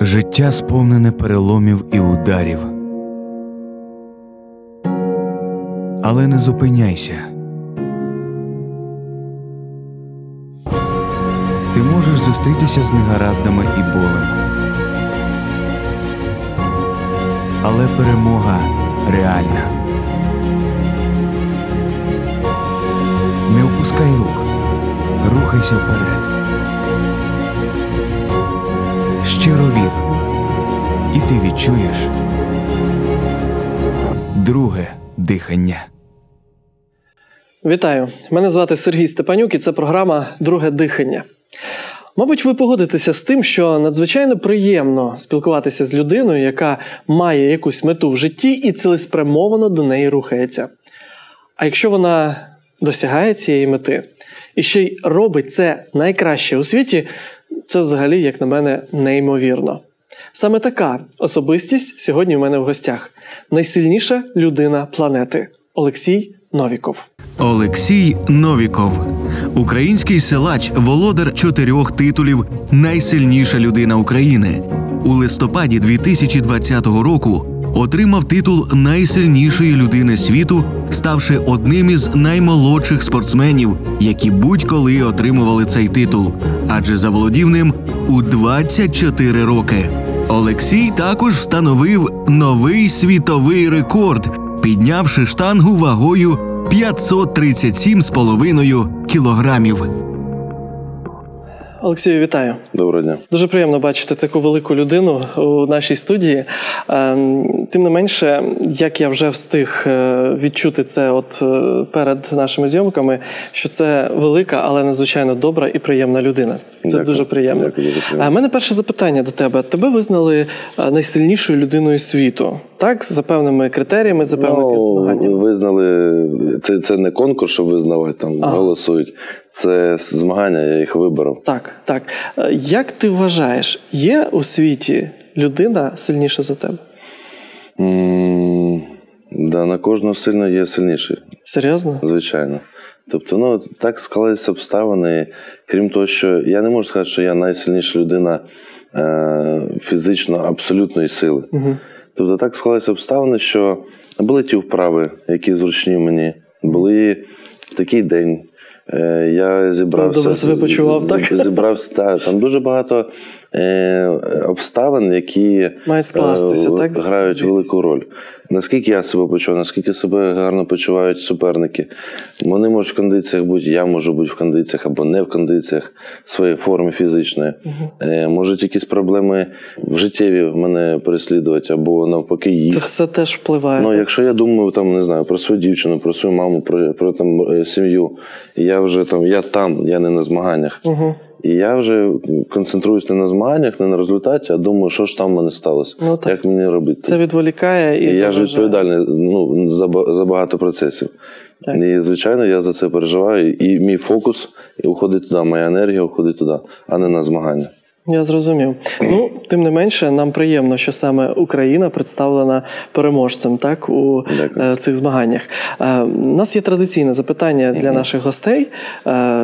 Життя сповнене переломів і ударів. Але не зупиняйся. Ти можеш зустрітися з негараздами і болем. Але перемога реальна. Не опускай рук. Рухайся вперед. Щиро вір. І ти відчуєш друге дихання. Вітаю! Мене звати Сергій Степанюк, і це програма Друге дихання. Мабуть, ви погодитеся з тим, що надзвичайно приємно спілкуватися з людиною, яка має якусь мету в житті і цілеспрямовано до неї рухається. А якщо вона досягає цієї мети і ще й робить це найкраще у світі, це взагалі, як на мене, неймовірно. Саме така особистість сьогодні у мене в гостях: найсильніша людина планети Олексій Новіков. Олексій Новіков, український силач, володар чотирьох титулів Найсильніша людина України. У листопаді 2020 року отримав титул найсильнішої людини світу, ставши одним із наймолодших спортсменів, які будь-коли отримували цей титул, адже заволодів ним у 24 роки. Олексій також встановив новий світовий рекорд, піднявши штангу вагою 537,5 кілограмів. Олексію, вітаю. Доброго дня. Дуже приємно бачити таку велику людину у нашій студії. Ем, Тим не менше, як я вже встиг е, відчути це от е, перед нашими зйомками, що це велика, але надзвичайно добра і приємна людина. Це Дякую. дуже приємно. Дякую, дуже приємно. А в мене перше запитання до тебе. Тебе визнали е, найсильнішою людиною світу, так? За певними критеріями, за певними змаганнями. Ну, визнали, це, це не конкурс, щоб визнавати, там Ага. голосують. Це змагання, я їх виборов. Так, так. Е, Як ти вважаєш, є у світі людина сильніша за тебе? да, на кожного сильно є сильніший, Серйозно? звичайно. Тобто, ну так склалися обставини. Крім того, що я не можу сказати, що я найсильніша людина е, фізично абсолютної сили. Угу. Тобто так склалися обставини, що були ті вправи, які зручні мені, були в такий день. Е, Я зібрався. Добре себе почував, так? Зібрався, так. Там дуже багато е, обставин, які Мають скластися, е, так, грають велику роль. Наскільки я себе почуваю, наскільки себе гарно почувають суперники. Вони можуть в кондиціях бути, я можу бути в кондиціях або не в кондиціях своєї форми фізичної. Е, Можуть якісь проблеми в життєві мене переслідувати, або навпаки їх. Це все теж впливає. Ну, так? якщо я думаю там, не знаю, про свою дівчину, про свою маму, про, про там е, сім'ю, я вже там, я там, я не на змаганнях. Угу. І я вже концентруюсь не на змаганнях, не на результаті, а думаю, що ж там в мене сталося, Ну, так. як мені робити. Це відволікає і, і я ж відповідальний ну, за, за багато процесів. Так. І, звичайно, я за це переживаю. І мій фокус уходить туди, моя енергія уходить туди, а не на змагання. Я зрозумів. Ну, тим не менше, нам приємно, що саме Україна представлена переможцем так, у Дякую. е, цих змаганнях. Е, у нас є традиційне запитання для наших гостей. Е,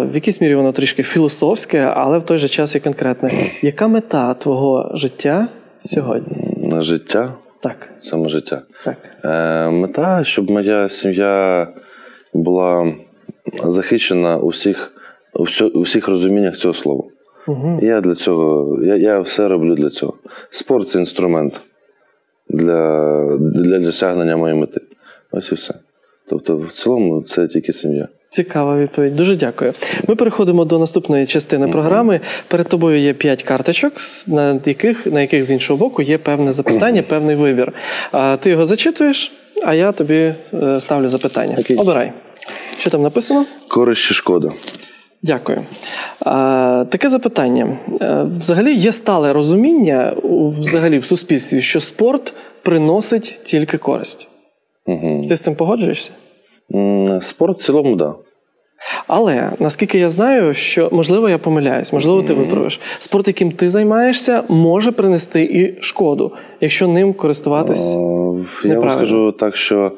в якійсь мірі воно трішки філософське, але в той же час і конкретне. Яка мета твого життя сьогодні? На життя, Так, саме життя. так. Е, мета, щоб моя сім'я була захищена у всіх, у всіх розуміннях цього слова. Угу. Я для цього, я, я все роблю для цього. Спорт це інструмент для, для досягнення моєї мети. Ось і все. Тобто, в цілому, це тільки сім'я. Цікава відповідь. Дуже дякую. Ми переходимо до наступної частини програми. Перед тобою є п'ять карточок, на яких, на яких з іншого боку є певне запитання, певний вибір. А, Ти його зачитуєш, а я тобі е, ставлю запитання. Окей. Обирай. Що там написано? Користь чи шкода? Дякую. Таке запитання. Е, Взагалі є стале розуміння взагалі в суспільстві, що спорт приносить тільки користь. Угу. Ти з цим погоджуєшся? Спорт в цілому, так. Да. Але наскільки я знаю, що можливо я помиляюсь, можливо, ти виправиш. Спорт, яким ти займаєшся, може принести і шкоду, якщо ним користуватись. Е, Я вам скажу так, що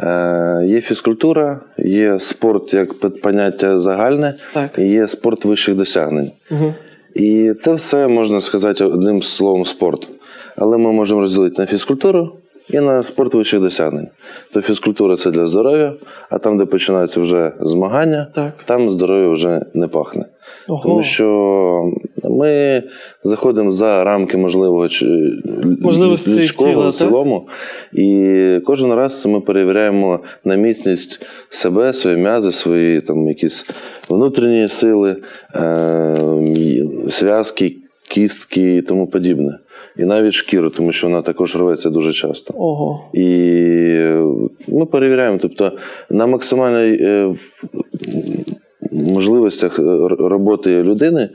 е, є фізкультура, є спорт як поняття загальне, Так. є спорт вищих досягнень. Угу. І це все можна сказати одним словом спорт. Але ми можемо розділити на фізкультуру і на спорт вищих досягнень. То фізкультура це для здоров'я, а там, де починаються вже змагання, Так. там здоров'я вже не пахне. Ого. Тому що ми заходимо за рамки можливого людського в цілому. І кожен раз ми перевіряємо на міцність себе, свої м'язи, свої там якісь внутрішні сили, е- зв'язки, кістки і тому подібне. І навіть шкіру, тому що вона також рветься дуже часто. Ого. І ми перевіряємо, тобто на максимальній е, можливостях е, роботи людини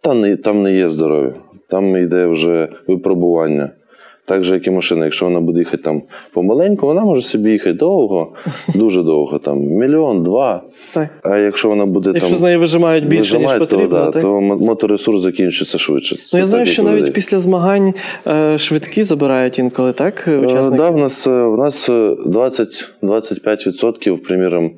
там не, там не є здоров'я, там йде вже випробування. Так же, як і машина, якщо вона буде їхати там помаленьку, вона може собі їхати довго, дуже довго, там мільйон, два. Так. А якщо вона буде Якщо там з неї вижимають більше, ніж потрібно, то, так? то моторесурс закінчиться швидше. Ну, Це я знаю, так, що навіть людей. після змагань е, швидкі забирають інколи, так? Е, Учасники? Да, в нас, е, в нас е, 20-25%, приміром,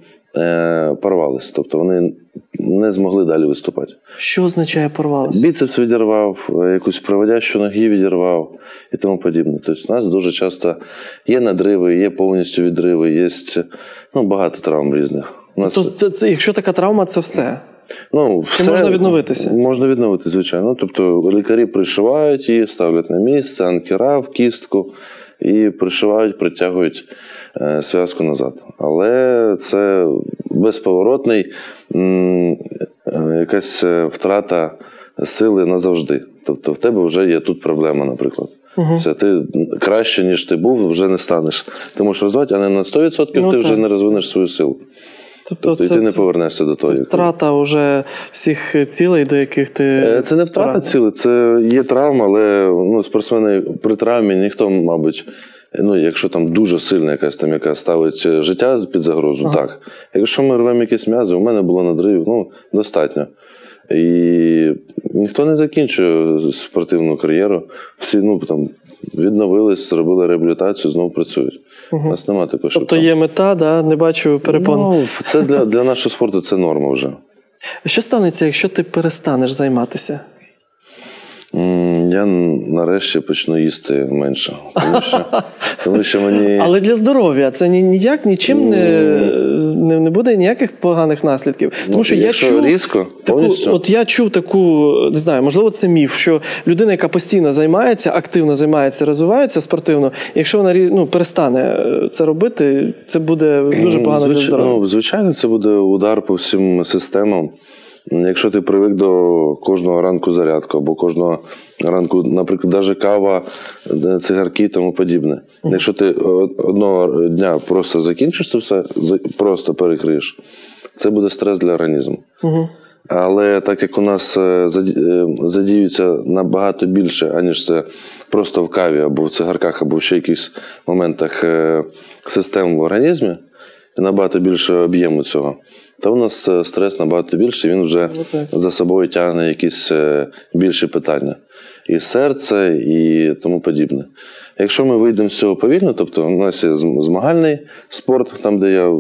порвались. Тобто вони не змогли далі виступати. Що означає порвалося? Біцепс відірвав, е, якусь проводящу ноги відірвав і тому подібне. Тобто у нас дуже часто є надриви, є повністю відриви, є ну, багато травм різних. У нас, То це, це, якщо така травма, це все. ну, все, можна відновитися? Можна відновитися, звичайно. Ну, Тобто лікарі пришивають її, ставлять на місце, анкера в кістку і пришивають, притягують е, зв'язку назад. Але це безповоротний е, якась е, втрата сили назавжди. Тобто в тебе вже є тут проблема, наприклад. Все, ти краще, ніж ти був, вже не станеш. Ти можеш розвивати, а не на 100% Ну, ти так. вже не розвинеш свою силу. Тобто, Тобто, і ти не повернешся до того. Це як втрата вже всіх цілей, до яких ти. Е, Це не втрата цілей, це є травма, але ну, спортсмени при травмі ніхто, мабуть, ну, якщо там дуже сильна якась там, яка ставить е, життя під загрозу, так. Якщо ми рвемо якісь м'язи, у мене було надрив, ну, достатньо. І ніхто не закінчує спортивну кар'єру. Всі ну, там, відновились, зробили реабілітацію, знову працюють. У нас немає такого Тобто є мета, да? не бачу перепон. Ну, це для, для нашого спорту це норма вже. Що станеться, якщо ти перестанеш займатися? Я нарешті почну їсти менше. Тому що, тому що мені. Але для здоров'я це ніяк нічим не, не, не буде ніяких поганих наслідків. Тому Ну, що я чув різко, таку, от я чув таку, не знаю, можливо, це міф, що людина, яка постійно займається, активно займається, розвивається спортивно, якщо вона ну, перестане е, це робити, це буде дуже Ну, погано для звич- здоров'я. Ну, звичайно, це буде удар по всім системам. Якщо ти привик до кожного ранку зарядку, або кожного ранку, наприклад, навіть кава, е, цигарки і тому подібне. Якщо ти одного дня просто закінчиш це все, просто перекриєш, це буде стрес для організму. Але так як у нас е, е, задіюється набагато більше, аніж це просто в каві або в цигарках, або в ще якихось моментах е, систем в організмі, набагато більше об'єму цього, то у нас е, стрес набагато більше, він вже Ну, за собою тягне якісь е, більші питання. І серце, і тому подібне. Якщо ми вийдемо з цього повільно, тобто у нас є змагальний спорт, там, де я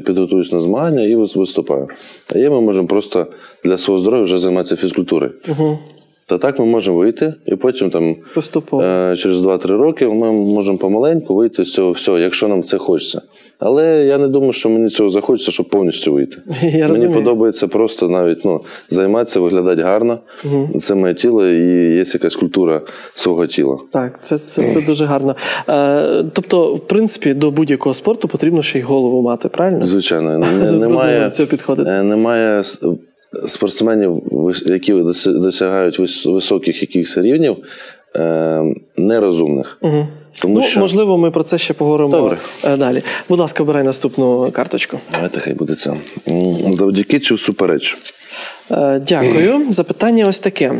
підготуюсь на змагання і виступаю. А є ми можемо просто для свого здоров'я вже займатися фізкультурою. Та так ми можемо вийти, і потім там Поступово. е, через 2-3 роки ми можемо помаленьку вийти з цього всього, якщо нам це хочеться. Але я не думаю, що мені цього захочеться, щоб повністю вийти. Я мені розумію. подобається просто навіть ну, займатися, виглядати гарно. Це моє тіло і є якась культура свого тіла. Так, це, це, це дуже гарно. Е, тобто, в принципі, до будь-якого спорту потрібно ще й голову мати, правильно? Звичайно, не, немає, цього підходити. е, немає спортсменів, які досягають високих якихось рівнів, е, нерозумних. Угу. Тому ну, що можливо, ми про це ще поговоримо Добре. е, далі. Будь ласка, обирай наступну карточку. давайте хай буде це. Завдяки чи всупереч? Е, Дякую. Запитання ось таке.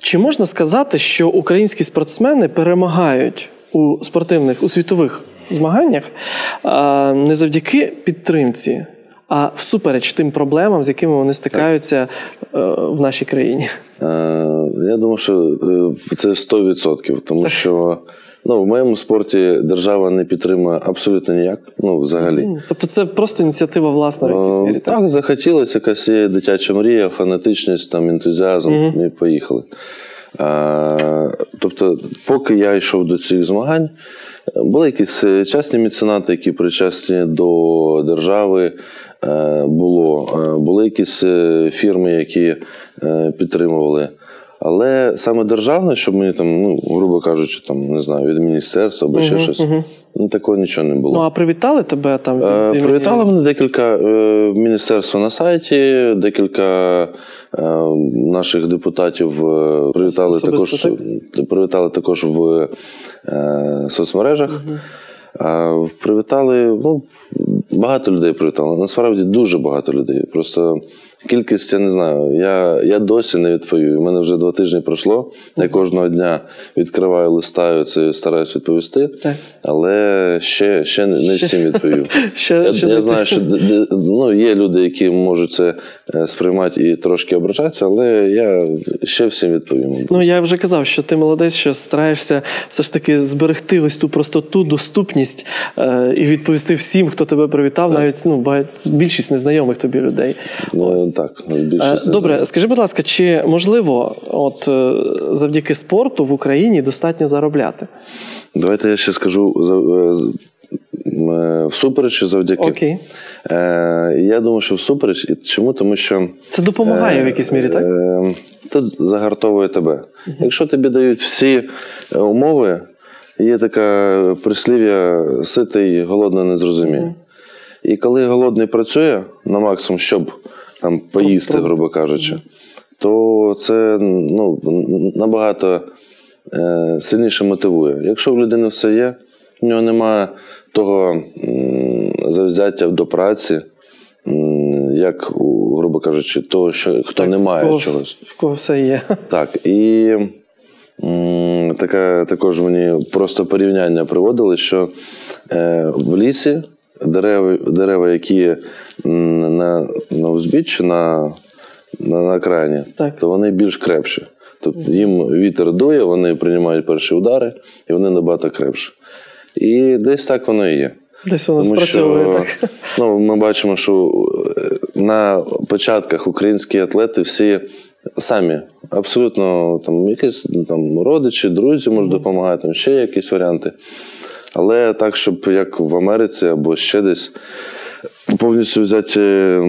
Чи можна сказати, що українські спортсмени перемагають у спортивних у світових змаганнях не завдяки підтримці, а всупереч тим проблемам, з якими вони стикаються е, в нашій країні? Е, Я думаю, що е, це 100%, тому що Ну, в моєму спорті держава не підтримує абсолютно ніяк. Ну, взагалі. Тобто це просто ініціатива власна в якійсь мірі. Так? Так, захотілося, якась є дитяча мрія, фанатичність, там, ентузіазм, і поїхали. А, тобто, поки я йшов до цих змагань, були якісь частні меценати, які причасні до держави. Е, Було. Е, Були якісь е, фірми, які підтримували. Але саме державне, щоб мені там, ну, грубо кажучи, там, не знаю, від міністерства або ще щось, ну, такого нічого не було. Ну а привітали тебе там? від Е, Привітали мене декілька е, міністерства на сайті, декілька е, наших депутатів привітали Особисто, також, привітали також в е, соцмережах. А привітали, ну, багато людей привітали. Насправді дуже багато людей. Просто кількість, я не знаю. Я, я досі не відповів. У мене вже два тижні пройшло. Я кожного дня відкриваю, листаю це, стараюсь відповісти. Так. Але ще, ще не всім відповів. Ще- я ще я не знаю, що ну, є люди, які можуть це е, сприймати і трошки ображатися, але я ще всім відповім. Ну я вже казав, що ти молодець, що стараєшся все ж таки зберегти ось ту простоту, доступність е, і відповісти всім, хто тебе привітав, навіть ну багать, більшість незнайомих тобі людей. Ну, так, Е, більшість Добре, знаю. скажи, будь ласка, чи можливо, от е, завдяки спорту в Україні достатньо заробляти? Давайте я ще скажу е, е, всупереч завдяки. Окей. Е, я думаю, що всупереч. І чому? Тому що. Це допомагає в якійсь мірі, так? Е, Тут загартовує тебе. Якщо тобі дають всі е, умови, є таке прислів'я ситий, голодний не зрозуміє. І коли голодний працює на максимум, щоб там поїсти, грубо кажучи, то це ну, набагато е, сильніше мотивує. Якщо в людини все є, в нього немає того завзяття до праці, як, грубо кажучи, того, що хто не в має кого, чогось. В кого все є. Так, і м, така, також мені просто порівняння приводили, що е, в лісі дерева, дерева які на, на узбіччі, на, на, на окраїні, Так. то вони більш крепші. Тобто їм вітер дує, вони приймають перші удари, і вони набагато крепші. І десь так воно і є. Десь воно Тому спрацьовує що, так. Ну, ми бачимо, що е, на початках українські атлети всі самі, абсолютно там якісь там, родичі, друзі можуть допомагати, там ще якісь варіанти. Але так, щоб як в Америці або ще десь. Повністю взяти е,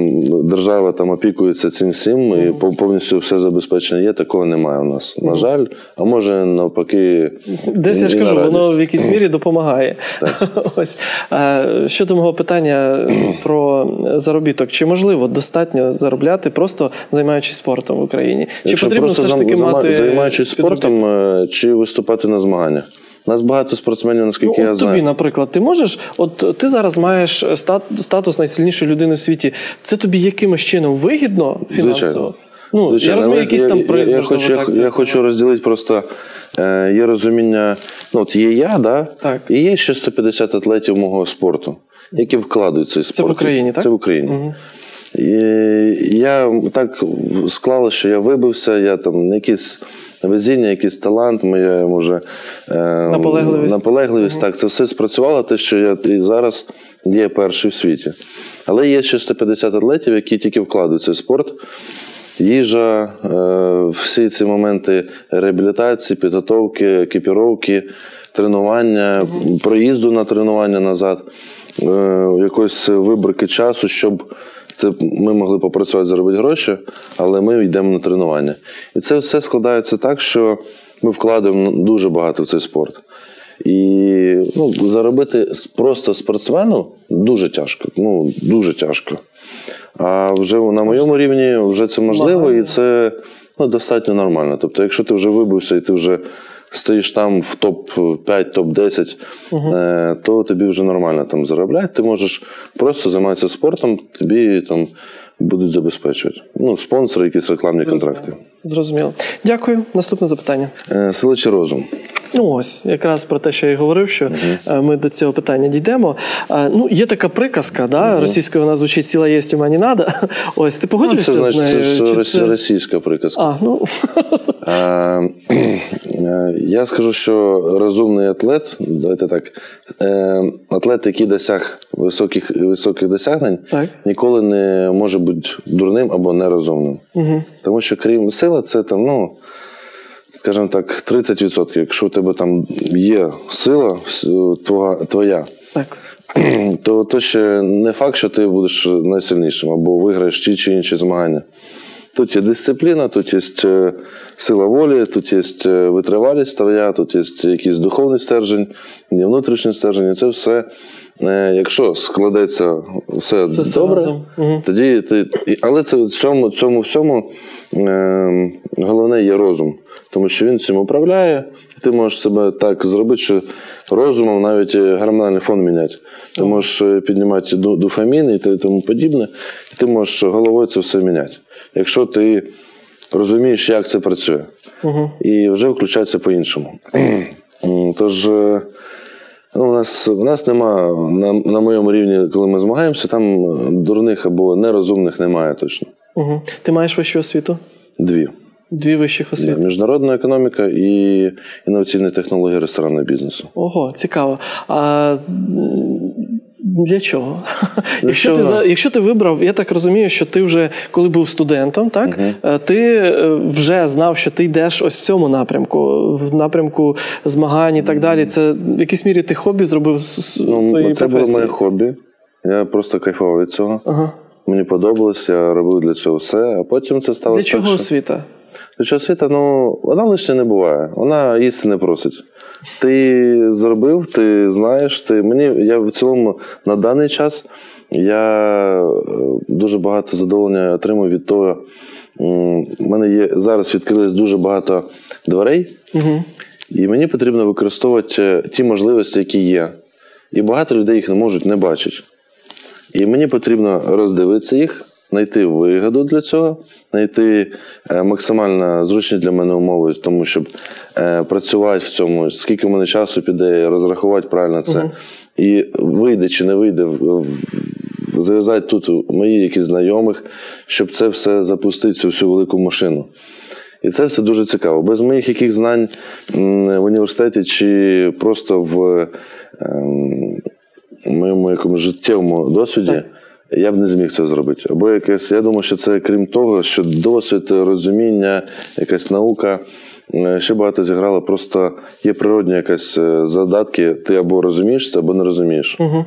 держава там опікується цим всім, і пов- повністю все забезпечення є, такого немає у нас. На жаль, а може навпаки. Десь я ж кажу, воно в якійсь мірі допомагає. Ось Е, щодо мого питання про заробіток, чи можливо достатньо заробляти, просто займаючись спортом в Україні? Чи Якщо потрібно все ж таки займа- мати займаючись спортом е, чи виступати на змаганнях? У нас багато спортсменів, Ну, наскільки я знаю. тобі, наприклад, ти можеш, от ти зараз маєш стат, статус найсильнішої людини в світі. Це тобі якимось чином вигідно фінансово? Звичайно. Ну, Звичайно, я розумію, але якийсь я, там приз, я, я, хочу, так, я, я так. хочу розділити просто. Е, є розуміння, ну от є я, да? Так. і є ще 150 атлетів мого спорту, які вкладуть в цей спорт. Це в Україні, так? Це в Україні. І я так склалося, що я вибився, я там якісь везіння, якийсь талант, моя може е, Наполегливість. наполегливість. Так, це все спрацювало, те, що я і зараз є перший в світі. Але є ще 150 атлетів, які тільки вкладуть цей спорт. Їжа, е, всі ці моменти реабілітації, підготовки, екіпіровки, тренування, проїзду на тренування назад, е, якоїсь виборки часу, щоб це ми могли попрацювати, заробити гроші, але ми йдемо на тренування. І це все складається так, що ми вкладаємо дуже багато в цей спорт. І ну, заробити просто спортсмену дуже тяжко. Ну, дуже тяжко. А вже на моєму рівні вже це можливо, і це ну, достатньо нормально. Тобто, якщо ти вже вибився і ти вже стоїш там в топ-5, топ-10, е, то тобі вже нормально там заробляти. Ти можеш просто займатися спортом, тобі там будуть забезпечувати. Ну, спонсори, якісь рекламні контракти. Зрозуміло. Дякую. Наступне запитання. Е, Сила чи розум? Ну ось, якраз про те, що я й говорив, що е, ми до цього питання дійдемо. Е, Ну, є така приказка, да? російською вона звучить сіла єсть ума не надо. Ось, ти Ну, це з нею? ж Чи рос- російська приказка. А, ну Я скажу, що розумний атлет, давайте так, е, атлет, який досяг високих, високих досягнень, Так. ніколи не може бути дурним або нерозумним. Угу. Тому що крім сила, це там, ну, скажімо так, 30%. Якщо у тебе там є сила твоя, твоя Так. то, то ще не факт, що ти будеш найсильнішим або виграєш ті чи інші змагання. Тут є дисципліна, тут є е, сила волі, тут є е, витривалість твоя, тут є якийсь духовний стержень, внутрішній стержень. І це все, е, якщо складеться все, Все- добре, разом. Тоді ти. Але це в цьому, цьому всьому е, головне є розум, тому що він цим управляє. і Ти можеш себе так зробити, що розумом навіть гормональний фон міняти. Ти можеш піднімати дофамін і тому подібне, і ти можеш головою це все міняти. Якщо ти розумієш, як це працює, і вже включається по-іншому. Тож. е, Ну, у нас у нас нема на, на моєму рівні, коли ми змагаємося, там е, дурних або нерозумних немає точно. Угу. Ти маєш вищу освіту? Дві: Дві вищих Да, освіти. міжнародна економіка і інноваційні технології ресторанного бізнесу. Ого, цікаво. А для чого? Якщо ти, чого? якщо ти вибрав, я так розумію, що ти вже коли був студентом, так е, ти е, вже знав, що ти йдеш ось в цьому напрямку, в напрямку змагань і так далі. Це в якійсь мірі ти хобі зробив Ну, своєї це було моє хобі. Я просто кайфував від цього. Ага. Мені подобалось, я робив для цього все, а потім це стало Для чого освіта? Для чого освіта, ну, вона лише не буває. Вона їсти не просить. Ти зробив, ти знаєш, ти мені я в цілому на даний час я е, дуже багато задоволення отримую від того. У мене є зараз відкрилось дуже багато дверей, і мені потрібно використовувати е, ті можливості, які є. І багато людей їх не можуть не бачить. І мені потрібно роздивитися їх, знайти вигоду для цього, знайти е, максимально зручні для мене умови, тому щоб е, працювати в цьому, скільки в мене часу піде, розрахувати правильно це. І вийде чи не вийде, в- в- зав'язати тут мої якісь знайомих, щоб це все запустити, цю всю велику машину. І це все дуже цікаво. Без моїх яких знань в університеті чи просто в ем, моєму якомусь життєвому досвіді. Я б не зміг це зробити. Або якесь, я думаю, що це крім того, що досвід, розуміння, якась наука е, ще багато зіграла. Просто є природні якась е, задатки, ти або розумієш це, або не розумієш. Угу.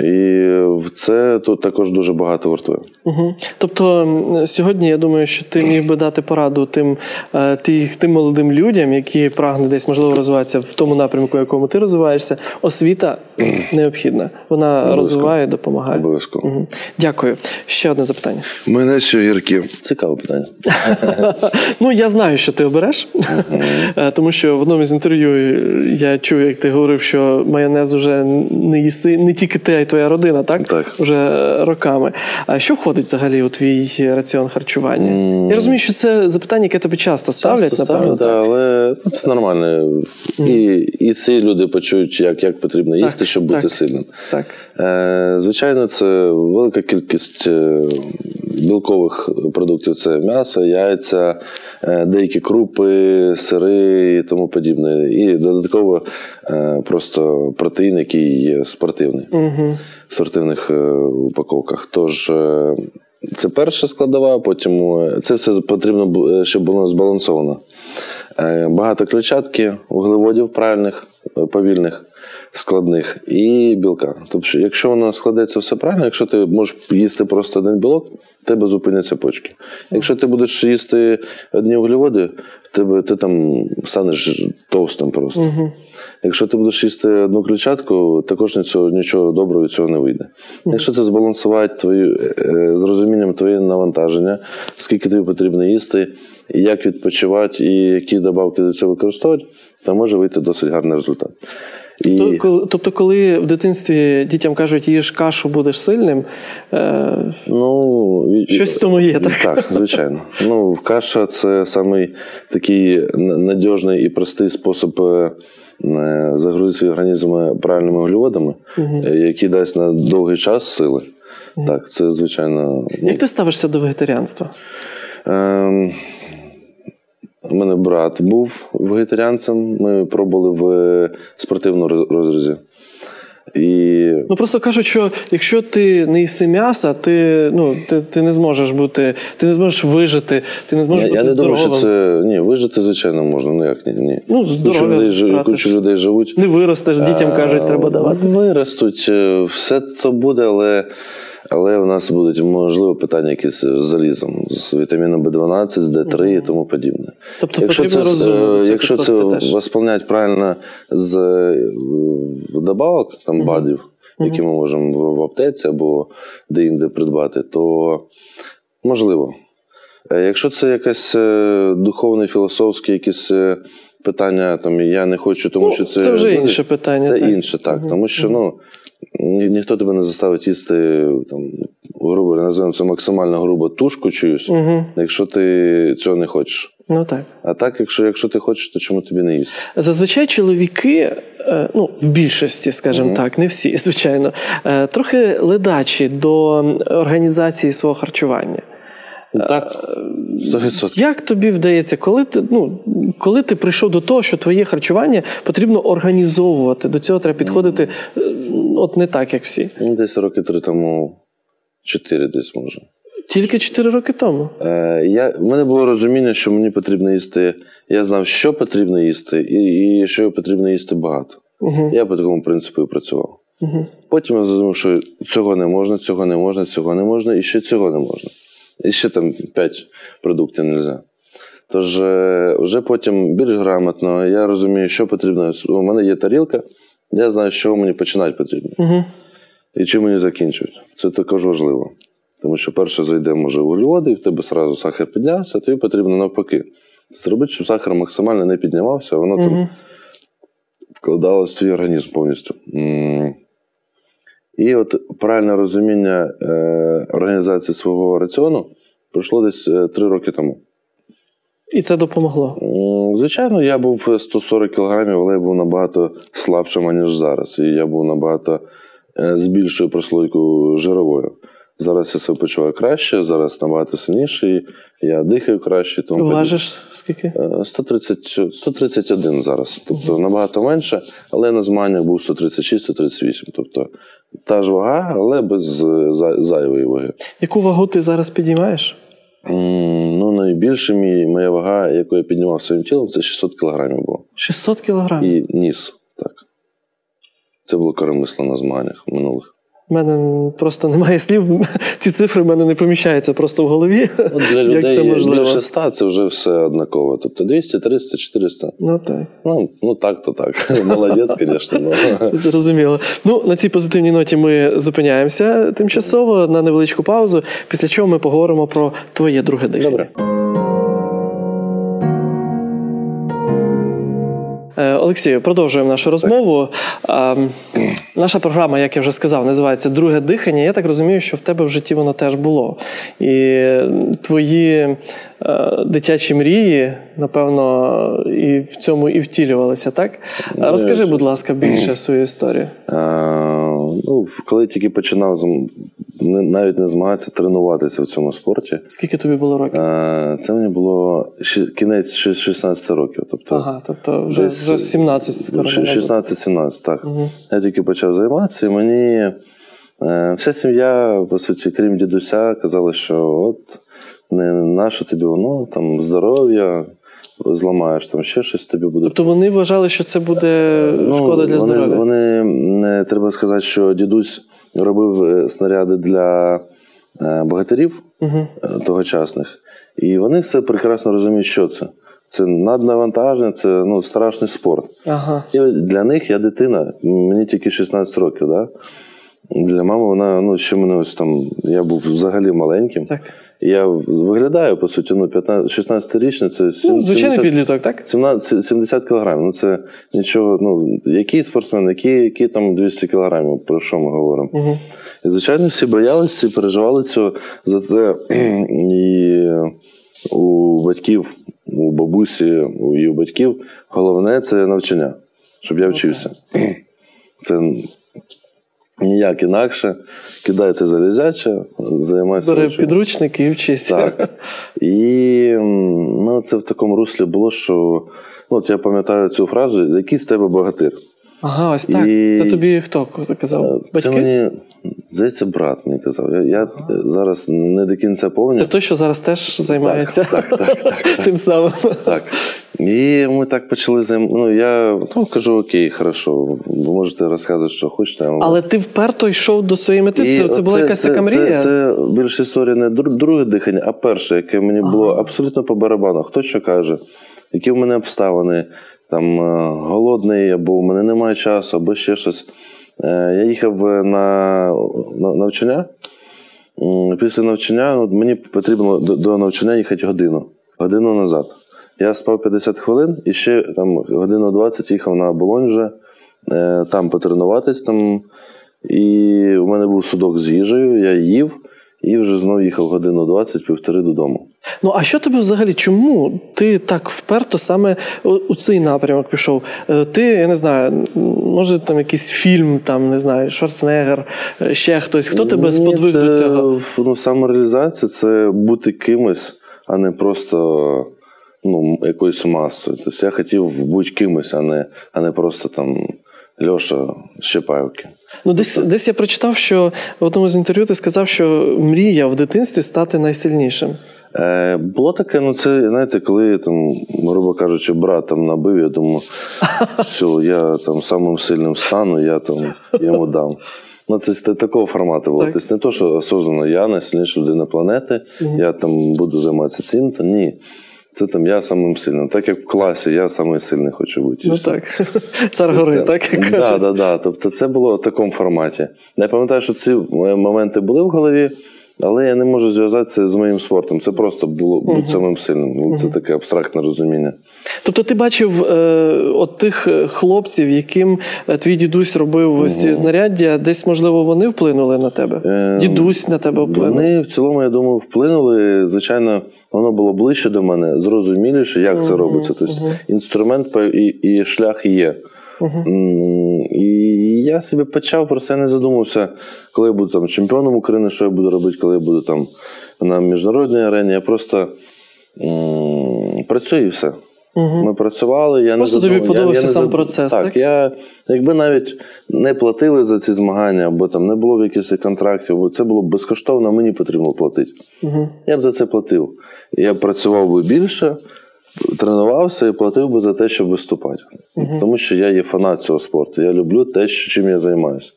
І в це тут також дуже багато вартує. Угу. Тобто сьогодні я думаю, що ти міг би дати пораду тим, е, тим молодим людям, які прагнуть десь можливо розвиватися в тому напрямку, в якому ти розвиваєшся. Освіта необхідна. Вона розвиває, допомагає. Обов'язково. Мгм. Дякую. Ще одне запитання. Мене ще гіркі. Цікаве питання. Ну, я знаю, що ти обереш, Е, тому що в одному з інтерв'ю я чув, як ти говорив, що майонез уже не їси не тільки ти, й твоя родина, так? Так. Уже роками. А що входить взагалі у твій раціон харчування? Я розумію, що це запитання, яке тобі часто ставлять, Часто напевно. ставлять, да, але ну, це нормально. І, і ці люди почують, як, як потрібно їсти, щоб бути сильним. Так. Е, звичайно, це велика кількість е, білкових продуктів: це м'ясо, яйця, е, деякі крупи, сири і тому подібне. І додатково е, просто протеїн, який є спортивний в спортивних е, упаковках. Тож. е, це перша складова, потім е, це все потрібно, е, щоб було збалансовано. Е, Багато клетчатки, вуглеводів правильних, е, повільних, складних і білка. Тобто, якщо воно складеться все правильно, якщо ти можеш їсти просто один білок, в тебе зупиняться почки. Якщо ти будеш їсти одні вуглеводи, тебе ти там станеш товстим просто. Якщо ти будеш їсти одну клітчатку, також нічого, нічого доброго від цього не вийде. Якщо це збалансувати твою, е, з розумінням твоє навантаження, скільки тобі потрібно їсти, як відпочивати, і які добавки до цього використовувати, то може вийти досить гарний результат. І... Коли- Тобто, коли в дитинстві дітям кажуть, їж кашу, будеш сильним, е, Ну, Щось в тому є, так? Так, звичайно. Ну, каша це самий такий надіжний і простий спосіб е, е, загрузити свій організм правильними вуглеводами, е, який дасть на довгий час сили. Так, це звичайно. ну, як ти ставишся до вегетаріанства? Ем, У мене брат був вегетаріанцем. Ми пробували в е, спортивному розрізі. І Ну просто кажуть, що якщо ти не їси м'яса, ти, ну, ти, ти не зможеш бути, ти не зможеш вижити, ти не зможеш я, бути я не думаю, що це. Ні, вижити, звичайно, можна. Ну як ні. ні. Ну, здоров'я людей, куча людей живуть. Не виростеш, дітям кажуть, треба давати. Виростуть, е, все це буде, але, але у нас будуть, можливо, питання якісь з залізом, з вітаміном В12, з Д3 і тому подібне. Тобто якщо це, е, цього якщо це восполнять правильно з е, добавок, там бадів, які ми можемо в, аптеці або де-інде придбати, то можливо. Е, Якщо це якесь духовне, філософське, якесь е, питання, там я не хочу, тому Ну, що це це вже ну, інше питання, Це так. інше, так. Тому що ну, ні, ніхто тебе не заставить їсти там, грубо називаємо це максимально грубо тушку чиюсь, Угу. якщо ти цього не хочеш. Ну так. А так, якщо, якщо ти хочеш, то чому тобі не їсти? Зазвичай чоловіки, е, ну, в більшості, скажімо так, не всі, звичайно, е, трохи ледачі до організації свого харчування. Так, 100%. Як тобі вдається, коли ти, ну, коли ти прийшов до того, що твоє харчування потрібно організовувати, до цього треба підходити е, от не так, як всі. Ну, Десь роки три тому, чотири десь може. Тільки 4 роки тому. Е, я, в мене було розуміння, що мені потрібно їсти. Я знав, що потрібно їсти, і, і що потрібно їсти багато. Угу. Я по такому принципу і працював. Угу. Потім я зрозумів, що цього не можна, цього не можна, цього не можна, і ще цього не можна. І ще там 5 продуктів не можна. Тож е, вже потім більш грамотно я розумію, що потрібно. У мене є тарілка, я знаю, з чого мені починати потрібно. Угу. І чим мені закінчують. Це також важливо. Тому що перше зайде, може, вуглеводи, і в тебе сразу сахар піднявся, тобі потрібно навпаки. Зробити, щоб сахар максимально не піднімався, воно там Угу. вкладалось в твій організм повністю. І от правильне розуміння е, організації свого раціону пройшло десь е, три роки тому. І це допомогло. Звичайно, я був 140 кілограмів, але я був набагато слабшим, ніж зараз. І я був набагато е, з більшою прослойкою жировою. Зараз я себе почуваю краще, зараз набагато сильніший, я дихаю краще. Тому. Важиш скільки? Е, 130, 131 зараз. Тобто набагато менше, але на змаганнях був 136-138. Тобто та ж вага, але без е, зайвої ваги. Яку вагу ти зараз підіймаєш? М, Ну, найбільше мій, моя вага, яку я піднімав своїм тілом, це 600 кілограмів було. 600 кілограмів. І ніс. Так. Це було коремисло на змаганнях минулих. У мене просто немає слів. Ці цифри в мене не поміщаються просто в голові. От для Як людей це можливо? більше 100 це вже все однаково. Тобто 200, 300, 400. Ну так. Ну, ну так, то так. Молодець, звісно. Ну. Зрозуміло. Ну, на цій позитивній ноті ми зупиняємося тимчасово на невеличку паузу, після чого ми поговоримо про твоє друге дихання. Добре. Олексію, продовжуємо нашу розмову. Наша програма, як я вже сказав, називається Друге дихання. Я так розумію, що в тебе в житті воно теж було. І твої е, дитячі мрії, напевно, і в цьому і втілювалися, так? Розкажи, будь ласка, більше свою історію. Ну, коли тільки починав навіть не змагатися, тренуватися в цьому спорті. Скільки тобі було років? Це мені було кінець ши- 16 років. Тобто, Ага, тобто вже, десь, вже 17 скоро. Ши- мабуть. 16-17, так. Я тільки почав займатися, і мені е, вся сім'я, по суті, крім дідуся, казали, що от не наше тобі воно, там здоров'я, зламаєш там ще щось тобі буде. Тобто вони вважали, що це буде шкода для Ну, вони, здоров'я. Вони не треба сказати, що дідусь робив е, снаряди для е, богатирів Угу. тогочасних, і вони все прекрасно розуміють, що це. Це наднавантаження, це ну, страшний спорт. Ага. І для них я дитина, мені тільки 16 років. Да? Для мами вона, ну, ще мене ось там, я був взагалі маленьким. Так. Я виглядаю, по суті, ну, 16-річний, це Ну, звичайний підліток, так? 17, 70 кілограмів. Ну, це нічого, ну, який спортсмен, які, які там 200 кілограмів, про що ми говоримо? Угу. І, звичайно, всі боялися і переживали цього, за це. І у батьків, у бабусі у- і у батьків головне це навчання, щоб я вчився. Це ніяк інакше. Кидайте залізяче, займайтеся. Бери очима. підручник і вчись. Так. І ну, це в такому руслі було, що ну, от я пам'ятаю цю фразу, який з тебе богатир. Ага, ось так. І- Це тобі хто заказав? Це Батьки? мені, здається, брат мені казав. Я, я зараз не до кінця Це той, що зараз теж займається так, так, так, так. тим самим. Так. І ми так почали займ... Ну, я ну, кажу, окей, хорошо, ви можете розказувати, що хочете. вам Але ти вперто йшов до своєї мети. Це, це була якась це, така мрія. Це, це більше історія не друге дихання, а перше, яке мені було абсолютно по барабану. Хто що каже, які в мене обставини, там е, голодний, або в мене немає часу, або ще щось. Е, Я їхав е, на, на навчання. Після навчання ну, мені потрібно до, навчання їхати годину. Годину назад. Я спав 50 хвилин і ще там годину 20 їхав на оболонь вже, е, там потренуватись. Там, і у мене був судок з їжею, я їв і вже знову їхав годину 20, півтори додому. Ну а що тебе взагалі? Чому ти так вперто саме у- цей напрямок пішов? Е, Ти, я не знаю, може там якийсь фільм, там не знаю, Шварценеггер, е, ще хтось. Хто тебе Ні, сподвиг це, до цього? Ну, самореалізація це бути кимось, а не просто ну, якоюсь масою. Тобто я хотів бути кимось, а не, а не просто там Льоша Щепавки. Ну, десь, десь я прочитав, що в одному з інтерв'ю ти сказав, що мріяв в дитинстві стати найсильнішим. Е, було таке, ну це, знаєте, коли там, грубо кажучи, брат там набив, я думаю, все, я там самим сильним стану, я там йому дам. Ну, це такого формату було. Так. Тобто не то, що осознано я найсильніша людина планети, я там буду займатися цим, то ні. Це там я самим сильним. Так як в класі, я самий сильний хочу бути. Ну все. так, цар гори, так Да, кажуть. да, да. Тобто це було в такому форматі. Я пам'ятаю, що ці е, моменти були в голові, але я не можу зв'язати це з моїм спортом. Це просто було бути самим сильним. Це таке абстрактне розуміння. Тобто ти бачив е, от тих е, хлопців, яким е, твій дідусь робив ось ці знаряддя, десь, можливо, вони вплинули на тебе? Ем, Дідусь на тебе вплинув? Вони в цілому, я думаю, вплинули. Звичайно, воно було ближче до мене, зрозуміліше, як це робиться. Тобто інструмент і, і шлях є. М, І я собі почав, просто я не задумався, коли я буду там чемпіоном України, що я буду робити, коли я буду там на міжнародній арені. Я просто м, працюю і все. Ми працювали, я Просто не тобі задум- подобався не сам зад- процес, так? Так, я, якби навіть не платили за ці змагання, або там не було б якихось контрактів, бо це було б безкоштовно, мені потрібно платити. Я б за це платив. Я б працював би більше, тренувався і платив би за те, щоб виступати. Тому що я є фанат цього спорту. Я люблю те, чим я займаюся.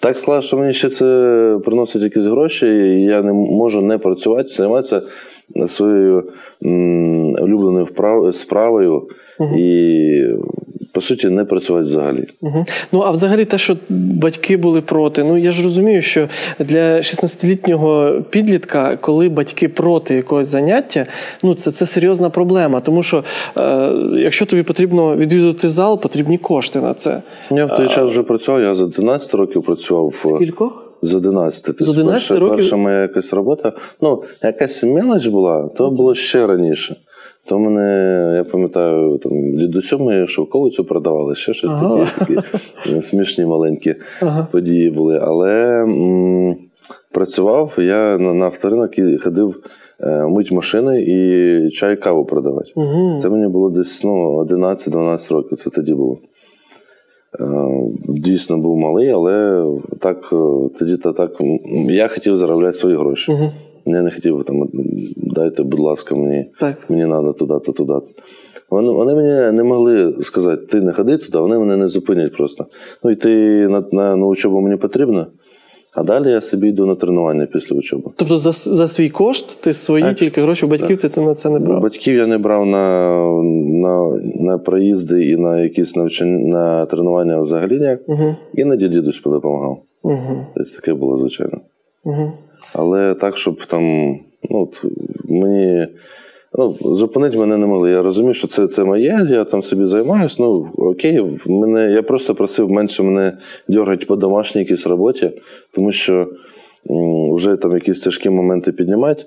Так склав, що мені ще це приносить якісь гроші, і я не можу не працювати, займатися своєю м, улюбленою вправ- справою і, по суті, не працювати взагалі. Мгм. Ну а взагалі те, що батьки були проти. Ну я ж розумію, що для 16-літнього підлітка, коли батьки проти якогось заняття, ну це, це серйозна проблема. Тому що е, якщо тобі потрібно відвідувати зал, потрібні кошти на це. Я в той час вже працював, я за 11 років працював в. Скількох? З 11. Тобто З 11 перша, років? Перша моя якась робота. Ну, якась мелоч була, то було ще раніше. То мене, я пам'ятаю, там дідусю ми шовковицю продавали, ще щось Ага. таке, такі смішні маленькі події були. Але м, працював я на, на авторинок і ходив е, мить машини і чай каву продавати. Це мені було десь ну, 11-12 років. Це тоді було. Е, Дійсно був малий, але так е, тоді та так я хотів заробляти свої гроші. Я не хотів там, дайте, будь ласка, мені, Так. мені треба туди-то, туди-то. Вони, вони мені не могли сказати, ти не ходи туди, вони мене не зупинять просто. Ну, йти на, на, на учобу мені потрібно, а далі я собі йду на тренування після учоби. Тобто за, за свій кошт ти свої Так. тільки гроші у батьків ти це на це не брав. Батьків я не брав на, на, на проїзди і на якісь навчання на тренування взагалі ніяк. Іноді дідусь допомагав. Угу. Тобто таке було, звичайно. Угу. Але так, щоб там, ну, от мені. Ну, зупинити мене не могли. Я розумію, що це, це моє, я там собі займаюся. Ну, окей, мене, я просто просив менше мене дергати по домашній якійсь роботі, тому що м, вже там якісь тяжкі моменти піднімати.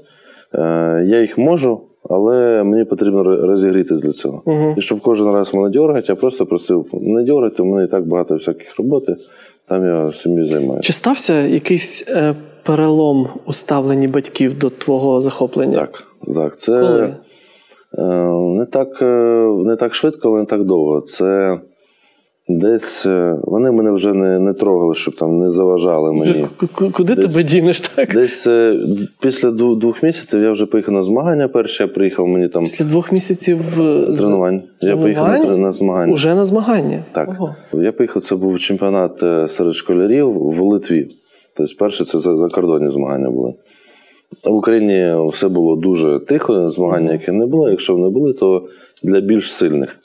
Е, я їх можу, але мені потрібно ро- розігрітись для цього. І щоб кожен раз мене дергати, я просто просив не дергати, у мене і так багато всяких роботи. Там я сім'ю займаюся. Чи стався якийсь е, перелом у ставленні батьків до твого захоплення? Так, так. Це Коли? е, не так, е, не так швидко, але не так довго. Це десь е, вони мене вже не, не трогали, щоб там не заважали мені. Куди Десь- тебе дінеш, так? Десь після двох, місяців я вже поїхав на змагання. Перше я приїхав мені там Після двох місяців тренувань. Я поїхав на, на змагання. Уже на змагання. Так. Ого. Я поїхав, це був чемпіонат серед школярів в Литві. Тобто, перше це закордонні змагання були. В Україні все було дуже тихо, змагання, які не було. Якщо вони були, то для більш сильних.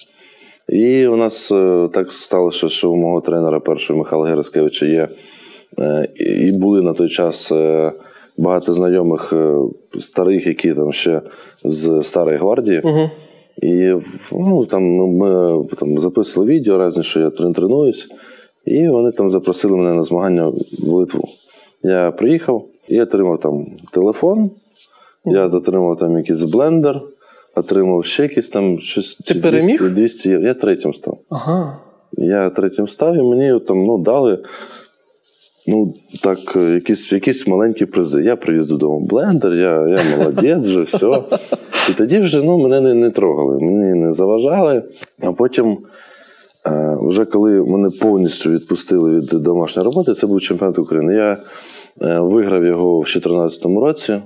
І у нас е, так сталося, що у мого тренера першого Михайла Гераскевича є. е, і- були на той час е, багато знайомих старих, які там ще з Старої гвардії. І ну, там ми там, записували відео різні, що я трен- тренуюсь. І вони там запросили мене на змагання в Литву. Я приїхав і отримав там телефон, я отримав там якийсь блендер, отримав ще якийсь там щось. Ти чи переміг? 200, 200 євро. Я третім став. Ага. Я третім став, і мені там ну, дали ну, так, якісь, якісь маленькі призи. Я привіз додому блендер, я, я молодець, вже все. І тоді вже ну, мене не, не трогали, мені не заважали. А потім, вже коли мене повністю відпустили від домашньої роботи, це був чемпіонат України. Я е, виграв його в 2014 році.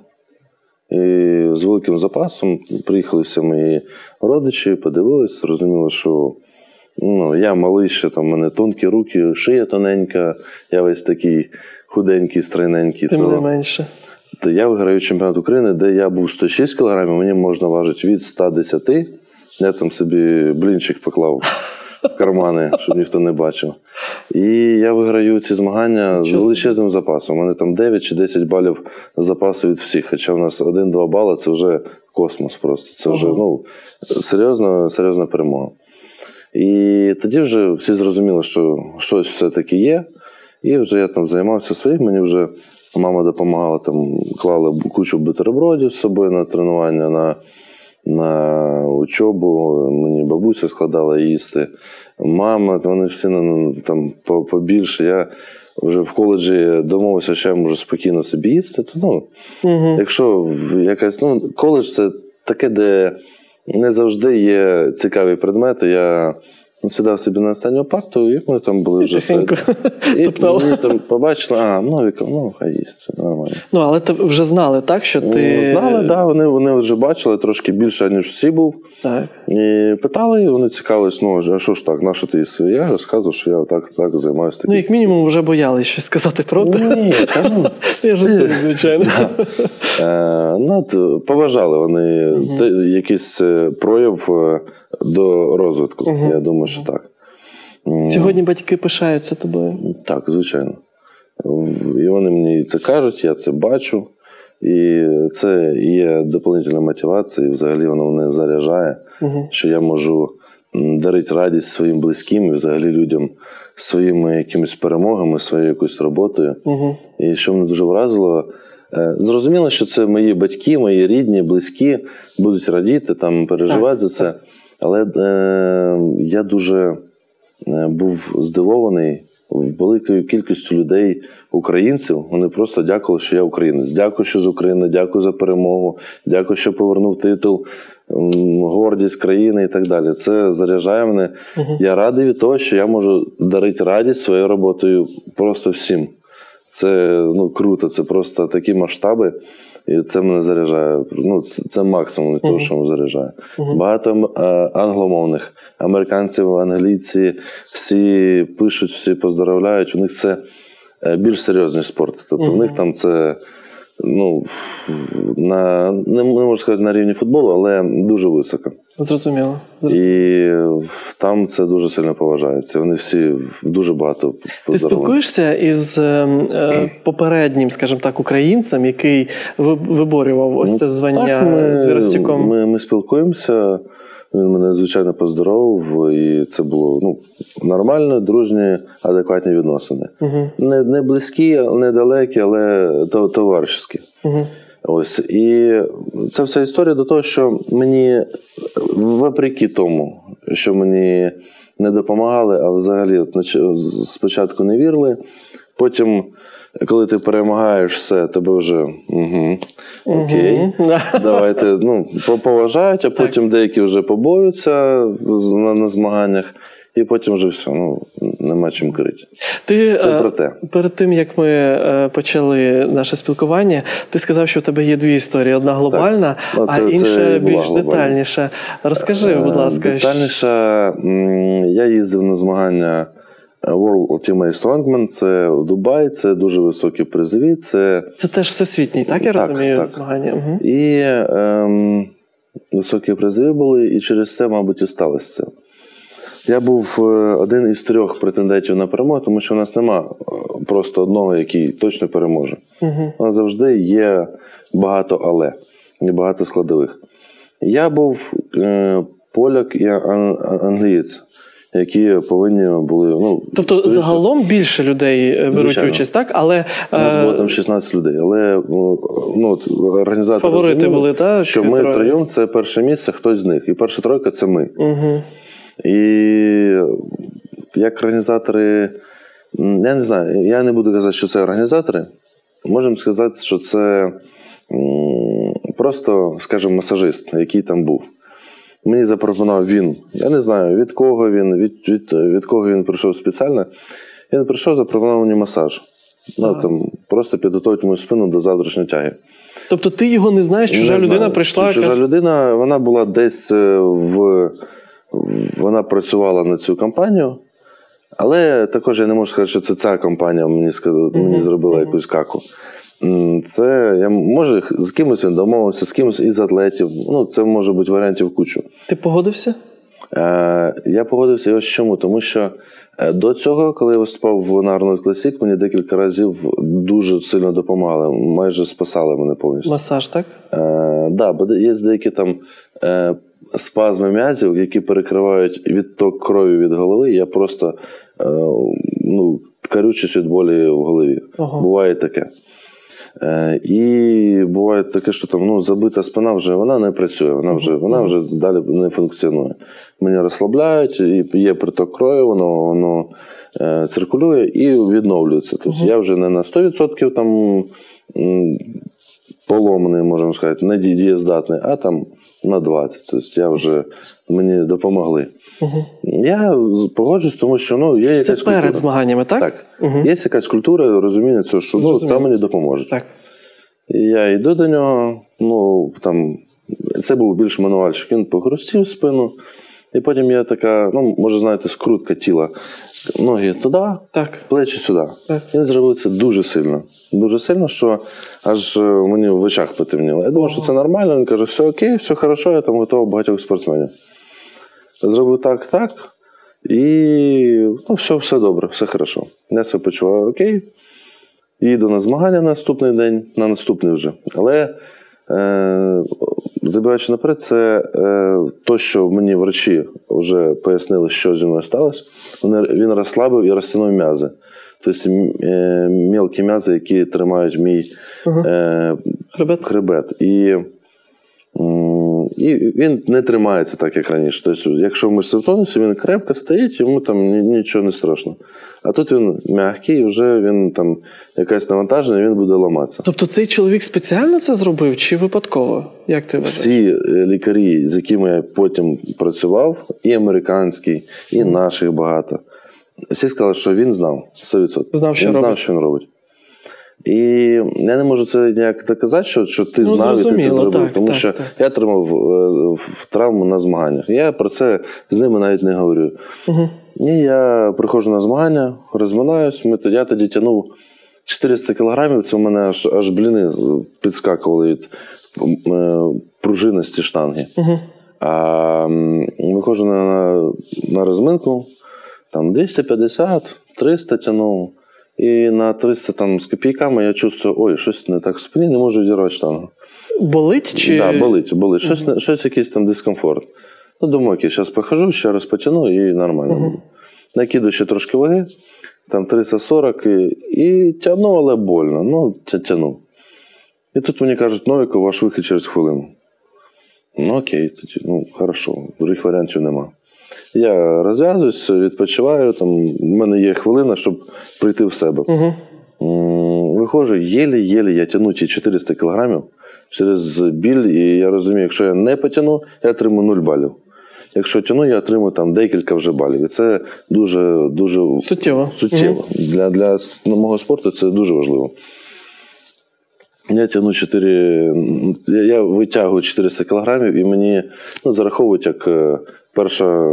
І з великим запасом приїхали всі мої родичі, подивились, зрозуміло, що ну, я малий ще, там, в мене тонкі руки, шия тоненька, я весь такий худенький, стройненький. Тим то, не менше. то я виграю чемпіонат України, де я був 106 кг, мені можна важити від 110. Я там собі блінчик поклав в кармани, щоб ніхто не бачив. І я виграю ці змагання з величезним запасом. У мене там 9 чи 10 балів запасу від всіх. Хоча в нас 1-2 бали це вже космос просто. Це вже ну, серйозна, серйозна перемога. І тоді вже всі зрозуміли, що щось все-таки є. І вже я там займався своїм, мені вже мама допомагала, там клала кучу бутербродів з собою на тренування, на, на учобу. Мені бабуся складала їсти. Мама, вони всі там побільше. Я вже в коледжі домовився, що я можу спокійно собі їсти. То, ну, Якщо якась, ну, коледж це таке, де не завжди є цікаві предмети. Я сідав собі на останню парту, і ми там були вже. Тихенько І мені там побачили, а, Новіка, ну, хай їсть, це нормально. Ну, але ти вже знали, так, що ти. Ну, Знали, да, вони, вони вже бачили трошки більше, ніж всі був. Так. І питали, і вони цікавились, ну, а що ж так, на що ти їси? Я розказував, що я так, так займаюся. Ну, як мінімум, вже боялись щось сказати проти. Ні, та ну, Я жартую, звичайно. Е, ну, поважали вони якийсь е, прояв е, до розвитку. Я думаю, що так. Сьогодні батьки пишаються тобою. Так, звичайно. І вони мені це кажуть, я це бачу. І це є доповнительна мотивація, і взагалі воно мене заряджає, що я можу дарити радість своїм близьким і взагалі людям своїми якимись перемогами, своєю якоюсь роботою. І що мене дуже вразило, е, зрозуміло, що це мої батьки, мої рідні, близькі будуть радіти, там, переживати за це. Але е, я дуже е, був здивований великою кількістю людей, українців. Вони просто дякували, що я українець. Дякую, що з України, дякую за перемогу, дякую, що повернув титул, гордість країни і так далі. Це заряджає мене. Я радий від того, що я можу дарити радість своєю роботою просто всім. Це ну, круто, це просто такі масштаби, і це мене заряджає. Ну, це, це максимум від того, що мене заряджає. Багато м- е, англомовних американців, англійці, всі пишуть, всі поздравляють. У них це е, більш серйозний спорт. Тобто в них там це. Ну, на, не можу сказати на рівні футболу, але дуже високо. Зрозуміло. І там це дуже сильно поважається. Вони всі дуже багато Ти спілкуєшся із е, е, попереднім, скажімо так, українцем, який ви- виборював ось це звання Ну, Так, з Віростюком? Ми, ми спілкуємося. Він мене звичайно поздоровив, і це було ну, нормально, дружні, адекватні відносини. Не, не близькі, не далекі, але то- товаришські. Ось. І це вся історія до того, що мені, вопреки тому, що мені не допомагали, а взагалі от, спочатку не вірили. Потім, коли ти перемагаєш все, тебе вже угу, окей. Давайте ну, поважають, а потім деякі вже побоюються на, на змаганнях, і потім вже все, ну, нема чим крити. Ти Це е, про те. перед тим як ми е, почали наше спілкування, ти сказав, що в тебе є дві історії: одна глобальна, Ну, це- а це інша більш глобальна. детальніша. Розкажи, будь Е, ласка, Детальніше, я їздив на змагання World Ultimate Strongman, це в Дубаї, це дуже високі призові. Це це теж всесвітній, так я Так, розумію, так. змагання. Угу. і ем, високі призові були, і через це, мабуть, і сталося це. Я був е, один із трьох претендентів на перемогу, тому що в нас нема е, просто одного, який точно переможе. Угу. Але завжди є багато але, і багато складових. Я був е, поляк і ан- ан- англієць, які повинні були. Ну, Тобто скоріше, загалом більше людей беруть Звичайно. участь, так? Але у нас було там 16 людей, але ну, організатори Фаворити розуміли, були, так, що ми троє? троєм це перше місце, хтось з них. І перша тройка це ми. угу. І як організатори, я не знаю, я не буду казати, що це організатори. Можемо сказати, що це просто, скажімо, масажист, який там був. Мені запропонував він. Я не знаю, від кого він, від, від, від кого він прийшов спеціально. Він прийшов, запропонував мені масаж. Ну, там, просто підготувати мою спину до завтрашньої тяги. Тобто ти його не знаєш, чужа Не людина знаю. прийшла. Чужа людина, вона була десь е, в. Вона працювала на цю компанію, але також я не можу сказати, що це ця компанія мені сказала, мені зробила якусь каку. Це я може з кимось він домовився, з кимось із атлетів. Ну, це може бути варіантів кучу. Ти погодився? Е, я погодився і ось чому, тому що е, до цього, коли я виступав на Arnold Classic, мені декілька разів дуже сильно допомагали, майже спасали мене повністю. Масаж, так? Е, да, бо є деякі там е, спазми м'язів, які перекривають відток крові від голови. Я просто е, ну, карючусь від болі в голові. Ага. Буває таке. Е, і буває таке, що там ну, забита спина вже вона не працює, вона вже, вона вже далі не функціонує. Мені розслабляють, і є приток крові, воно, воно е, циркулює і відновлюється. Тобто я вже не на 100% там поломаний, можемо сказати, не дієздатний, а там на 20. Тобто я вже мені допомогли. Я з- погоджуюсь, тому що ну, є Це якась перед культура. змаганнями, так? Так. Є якась культура, розуміння цього, що Зрозуміло. там мені допоможуть. Так. І я йду до нього, ну там це був більш мануальщик. Він похрустів спину, і потім я така, ну, може, знаєте, скрутка тіла. Ноги туди, Так. плечі сюди. Так. Він зробив це дуже сильно. Дуже сильно, що аж е, мені в очах потемніло. Я думав, що це нормально. Він каже, все окей, все хорошо, я там готував багатьох спортсменів. Зробив так, так. І ну, все, все добре, все хорошо. Я себе почуваю окей. Їду на змагання на наступний день, на наступний вже. Але е, забігаючи наперед, це е, то, що мені врачі вже пояснили, що зі мною сталося. Він розслабив і розтягнув м'язи. Тобто е, мілкі м'язи, які тримають мій е, Хребет? хребет. І, і він не тримається так, як раніше. Тобто, якщо мишці в тонусі, він крепко стоїть, йому там нічого не страшно. А тут він м'який, вже він там якесь навантаження, він буде ламатися. Тобто цей чоловік спеціально це зробив чи випадково? Як ти вважаєш? Всі е, лікарі, з якими я потім працював, і американські, і наших багато. Всі сказали, що він знав 100%. Знав, що він знав, що він робить. І я не можу це ніяк доказати, що, що ти Ну, знав і ти це зробив. так, тому так, що так. я отримав е, травму на змаганнях. Я про це з ними навіть не говорю. І я приходжу на змагання, розминаюсь. Ми, я тоді тягнув 400 кілограмів, це в мене аж, аж бліни підскакували від е, пружинності штанги. А виходжу на, на, на розминку, там 250, 300 тягнув. І на 300 там, з копійками я чувствую, ой, щось не так в спині, не можу відірвати штангу. Болить чи Так, да, болить, болить. Щось, не- щось якийсь там дискомфорт. Ну, думаю, окей, зараз похожу, ще раз потягну і нормально буде. Накидаю ще трошки ваги, там 340 і, і тягну, але больно. Ну, тя- тягну. І тут мені кажуть, Новіко, ваш вихід через хвилину. Ну, окей, тоді, ну, хорошо, других варіантів нема. Я розв'язуюсь, відпочиваю. Там, у мене є хвилина, щоб прийти в себе. М, Виходжу, єлі-єлі я тягну ті 400 кілограмів через біль, і я розумію, якщо я не потягну, я отримую 0 балів. Якщо тяну, я отримую там декілька вже балів. І це дуже дуже Суттєво. суттєво. Для, для мого спорту це дуже важливо. Я тягну 4, я, витягую 400 кілограмів і мені ну, зараховують як е, перша,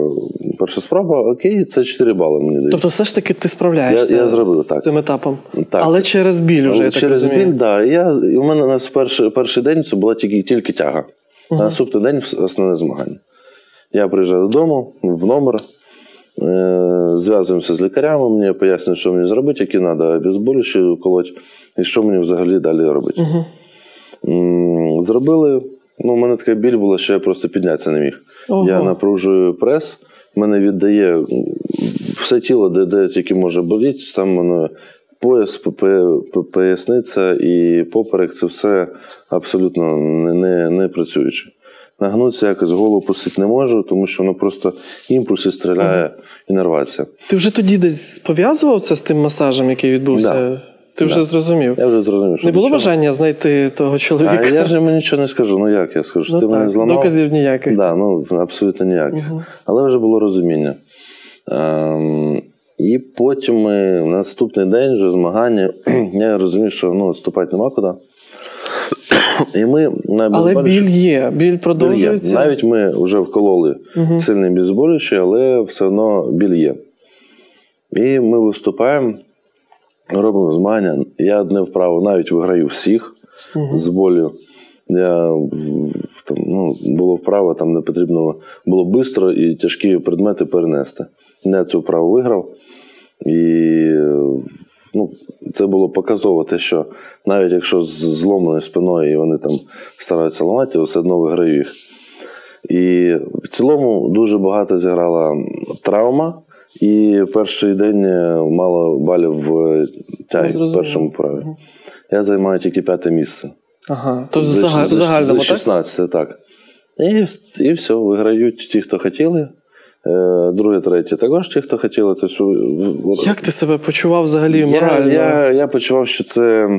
перша спроба, окей, це 4 бали мені дають. Тобто, все ж таки ти справляєшся Я- я зробив, з так. цим етапом. Так. Але через біль вже я так Через розумію. біль, да. Я, і у мене у нас перший, перший день це була тільки, тільки тяга. На наступний день основне змагання. Я приїжджаю додому в номер, зв'язуємося з лікарями, мені пояснюють, що мені зробити, які треба обезболюючі колоть, і що мені взагалі далі робити. М, Зробили. Ну, у мене така біль була, що я просто піднятися не міг. Ого. Я напружую прес, мене віддає все тіло, де, де тільки може боліти, там мене пояс, поясниця і поперек це все абсолютно не, не, не працююче. Нагнутися якось голову пустити не можу, тому що воно просто імпульси стріляє інервація. Ти вже тоді десь пов'язував це з тим масажем, який відбувся? Да. Ти вже Да. зрозумів. Я вже зрозумів, що Не було нічого- бажання знайти того чоловіка? А я ж йому нічого не скажу. Ну як я скажу, Ну ти мене зламав. доказів ніяких. Да, ну абсолютно ніяких. Але вже було розуміння. Ем, і потім ми, наступний день вже змагання. Я розумів, що ну, відступати нема куди. І ми на Але біль є, біль Біль є. Навіть ми вже вкололи сильний безболюючий, але все одно біль є. І ми виступаємо, робимо змагання. Я одне вправо навіть виграю всіх з болю. Я там, ну, було вправо, там не потрібно було швидко і тяжкі предмети перенести. Я цю вправу виграв. І ну, це було показово те, що навіть якщо з зломаною спиною і вони там стараються ламати, все одно виграю їх. І в цілому дуже багато зіграла травма. І перший день е, мало балів в тягі, в першому праві. Я займаю тільки п'яте місце. Ага. То в З- зага- з- загальному, так? 16, так. І, і все, виграють ті, хто хотіли. Е, Друге, третє також ті, хто хотіли. Тобто, Як ти себе почував взагалі я, морально? я, я почував, що це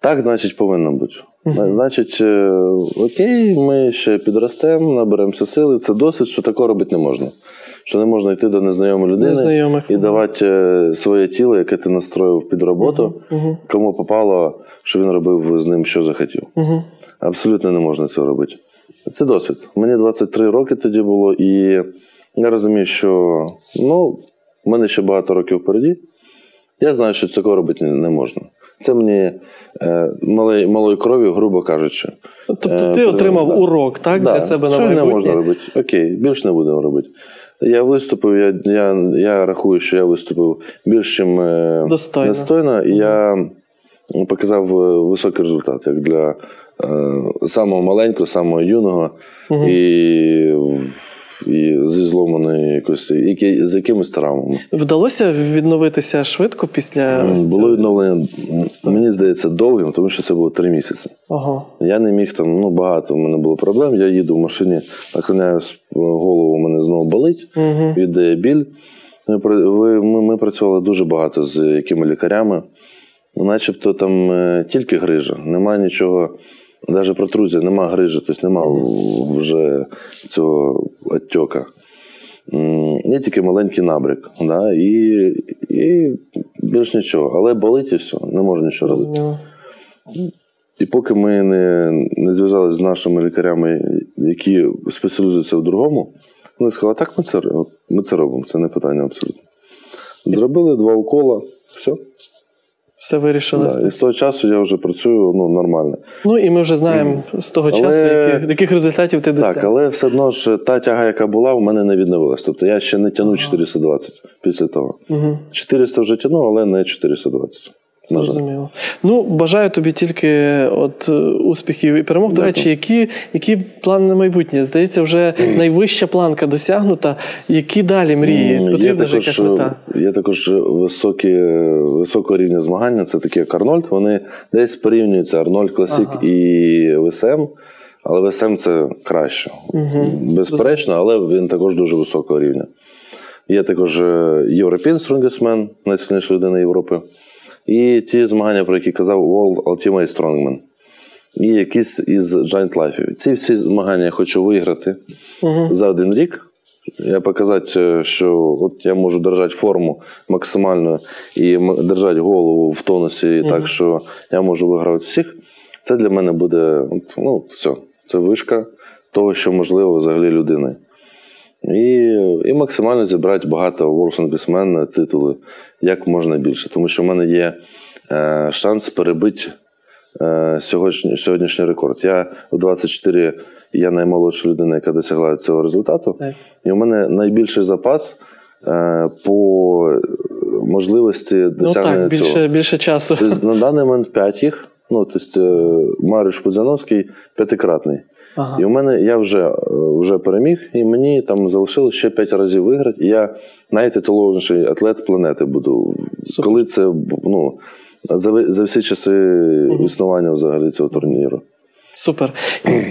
так, значить, повинно бути. Значить, е, окей, ми ще підростемо, наберемося сили. Це досить, що такого робити не можна. Що не можна йти до незнайомої людини Незнайомих. і давати е, своє тіло, яке ти настроїв під роботу, кому попало, що він робив з ним, що захотів. Абсолютно не можна цього робити. Це досвід. Мені 23 роки тоді було, і я розумію, що ну, в мене ще багато років впереді. Я знаю, що такого робити не, можна. Це мені е, малої, малої крові, грубо кажучи. Тобто е, ти отримав да. урок, так, для себе на Що не можна робити. Окей, більш не будемо робити. Я виступив, я, я, я рахую, що я виступив більш ніж е, Достойно. достойно, і я показав е, високий результат, як для самого маленького, самого юного і, і зі зломаною якось, які, з якимись травмами. Вдалося відновитися швидко після Було відновлення, мені здається, довгим, тому що це було три місяці. Ага. Я не міг там, ну багато в мене було проблем. Я їду в машині, наклоняю с- голову, у мене знову болить, віддає біль. Ми, ми, ми працювали дуже багато з якими лікарями. Начебто там е, тільки грижа, немає нічого, навіть протрузія, немає грижі, тобто немає вже цього. М, Є тільки маленький набряк, да, і, і більш нічого. Але болить і все, не можна нічого робити. І поки ми не, не зв'язалися з нашими лікарями, які спеціалізуються в другому, вони сказали, так ми це, ми це робимо, це не питання абсолютно. Зробили два укола, все. Все вирішили. Да. І з того часу я вже працюю ну, нормально. Ну і ми вже знаємо з того Але- часу, яких, яких результатів ти досяг. Так, але все одно ж та тяга, яка була, у мене не відновилась. Тобто я ще не тягну 420 після того. 400 вже тянув, але не 420. Зрозуміло. Ну, бажаю тобі тільки от, е, успіхів і перемог. До речі, які, які плани на майбутнє? Здається, вже найвища планка досягнута. Які далі мрії? М, Потрібна ж якась мета. Є також високі, високого рівня змагання. Це такі як Арнольд. Вони десь порівнюються Арнольд Класик і ВСМ. Але ВСМ це краще. Безперечно, але він також дуже високого рівня. Є також European Strongest Man, найсильніша людина Європи. І ті змагання, про які казав World Ultimate Strongman. І якісь із Giant Life. Ці всі змагання я хочу виграти за один рік. Я показати, е, що от я можу держати форму максимально і держати голову в тонусі так, що я можу вигравати всіх. Це для мене буде ну, все. Це вишка того, що можливо взагалі людини. І, і максимально зібрати багато World Congressman титули як можна більше. Тому що в мене є е, шанс перебити е, сьогодні, сьогоднішній рекорд. Я в 24 я наймолодша людина, яка досягла цього результату. Так. І у мене найбільший запас е, по можливості Ну досягнення так, цього. більше, більше часу. Тобто на даний момент 5 їх. Ну, тобто, е, Маріуш Пузяновський п'ятикратний. Ага. І у мене я вже, е, вже переміг, і мені там залишилось ще 5 разів виграти. І я найтитулованіший атлет планети буду. Супер. Коли це ну, за, за всі часи існування взагалі цього турніру. Супер.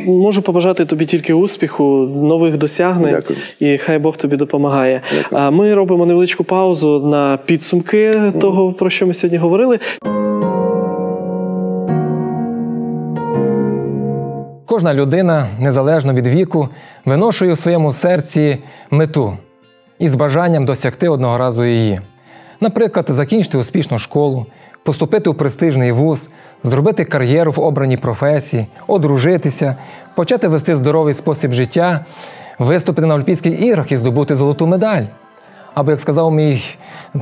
Можу побажати тобі тільки успіху, нових досягнень, Дякую. і хай Бог тобі допомагає. А ми робимо невеличку паузу на підсумки того, про що ми сьогодні говорили. Кожна людина, незалежно від віку, виношує у своєму серці мету із бажанням досягти одного разу її. Наприклад, закінчити успішну школу, поступити у престижний вуз, зробити кар'єру в обраній професії, одружитися, почати вести здоровий спосіб життя, виступити на Олімпійських іграх і здобути золоту медаль. Або, як сказав мій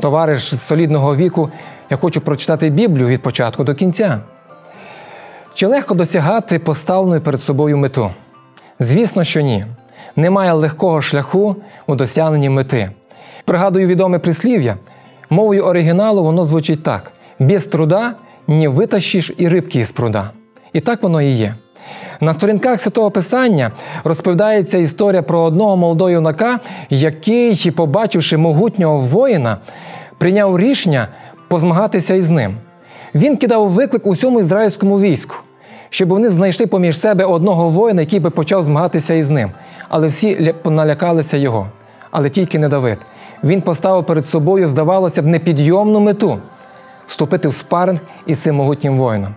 товариш з солідного віку, я хочу прочитати Біблію від початку до кінця. Чи легко досягати поставленої перед собою мету? Звісно, що ні. Немає легкого шляху у досягненні мети. Пригадую відоме прислів'я. Мовою оригіналу воно звучить так: без труда не витащиш і рибки із пруда. І так воно і є. На сторінках Святого Писання розповідається історія про одного молодого юнака, який, побачивши могутнього воїна, прийняв рішення позмагатися із ним. Він кидав виклик усьому ізраїльському війську, щоб вони знайшли поміж себе одного воїна, який би почав змагатися із ним. Але всі ля- налякалися його. Але тільки не Давид. Він поставив перед собою, здавалося б, непідйомну мету вступити в спаринг із цим могутнім воїном.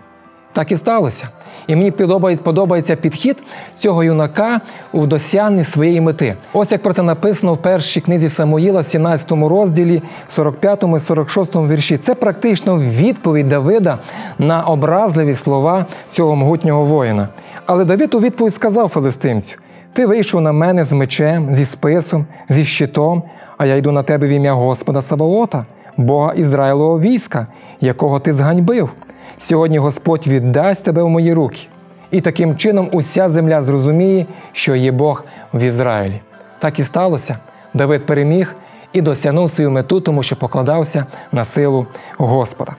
Так і сталося. І мені подобається, подобається підхід цього юнака у досягненні своєї мети. Ось як про це написано в першій книзі Самуїла, 17 розділі, 45 і 46 вірші. Це практично відповідь Давида на образливі слова цього могутнього воїна. Але Давид у відповідь сказав филистимцю: Ти вийшов на мене з мечем, зі списом, зі щитом, а я йду на тебе в ім'я Господа Саваота, Бога Ізраїлового війська, якого ти зганьбив. Сьогодні Господь віддасть тебе в мої руки. І таким чином уся земля зрозуміє, що є Бог в Ізраїлі. Так і сталося. Давид переміг і досягнув свою мету, тому що покладався на силу Господа.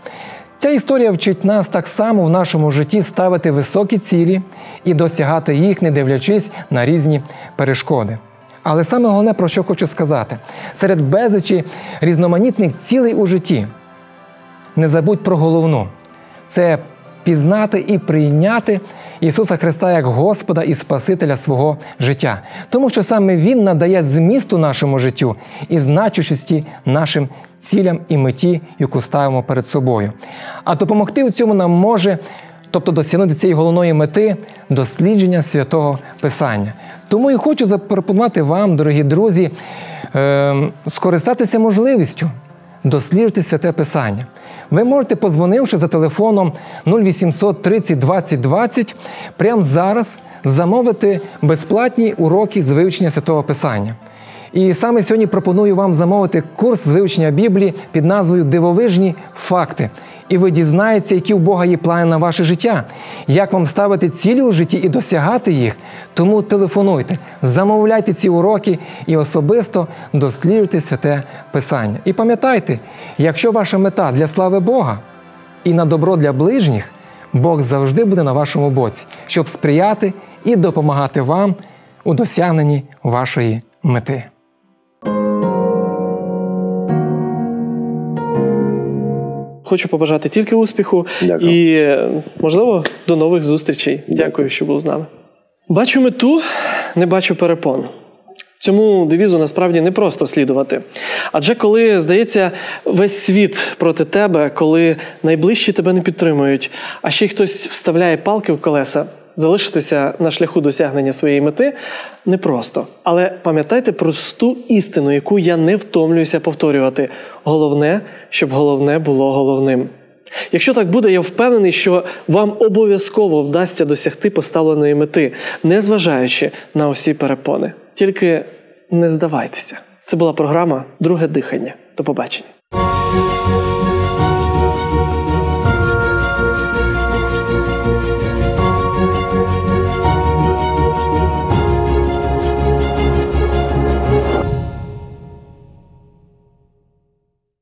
Ця історія вчить нас так само в нашому житті ставити високі цілі і досягати їх, не дивлячись на різні перешкоди. Але саме головне, про що хочу сказати, серед безлічі різноманітних цілей у житті не забудь про головну це пізнати і прийняти Ісуса Христа як Господа і Спасителя свого життя. Тому що саме Він надає змісту нашому життю і значущості нашим цілям і меті, яку ставимо перед собою. А допомогти у цьому нам може. Тобто досягнути цієї головної мети дослідження святого Писання. Тому і хочу запропонувати вам, дорогі друзі, ем, скористатися можливістю досліджувати святе Писання. Ви можете, позвонивши за телефоном 0800 30 20 20, прямо зараз замовити безплатні уроки з вивчення святого Писання. І саме сьогодні пропоную вам замовити курс з вивчення Біблії під назвою Дивовижні факти. І ви дізнаєтеся, які у Бога є плани на ваше життя, як вам ставити цілі у житті і досягати їх. Тому телефонуйте, замовляйте ці уроки і особисто досліджуйте святе Писання. І пам'ятайте, якщо ваша мета для слави Бога і на добро для ближніх, Бог завжди буде на вашому боці, щоб сприяти і допомагати вам у досягненні вашої мети. Хочу побажати тільки успіху Дякую. і, можливо, до нових зустрічей. Дякую. Дякую, що був з нами. Бачу мету, не бачу перепон. Цьому девізу насправді не просто слідувати. Адже коли, здається, весь світ проти тебе, коли найближчі тебе не підтримують, а ще й хтось вставляє палки в колеса, залишитися на шляху досягнення своєї мети непросто. Але пам'ятайте просту істину, яку я не втомлююся повторювати. Головне, щоб головне було головним. Якщо так буде, я впевнений, що вам обов'язково вдасться досягти поставленої мети, незважаючи на усі перепони. Тільки не здавайтеся. Це була програма Друге дихання. До побачення.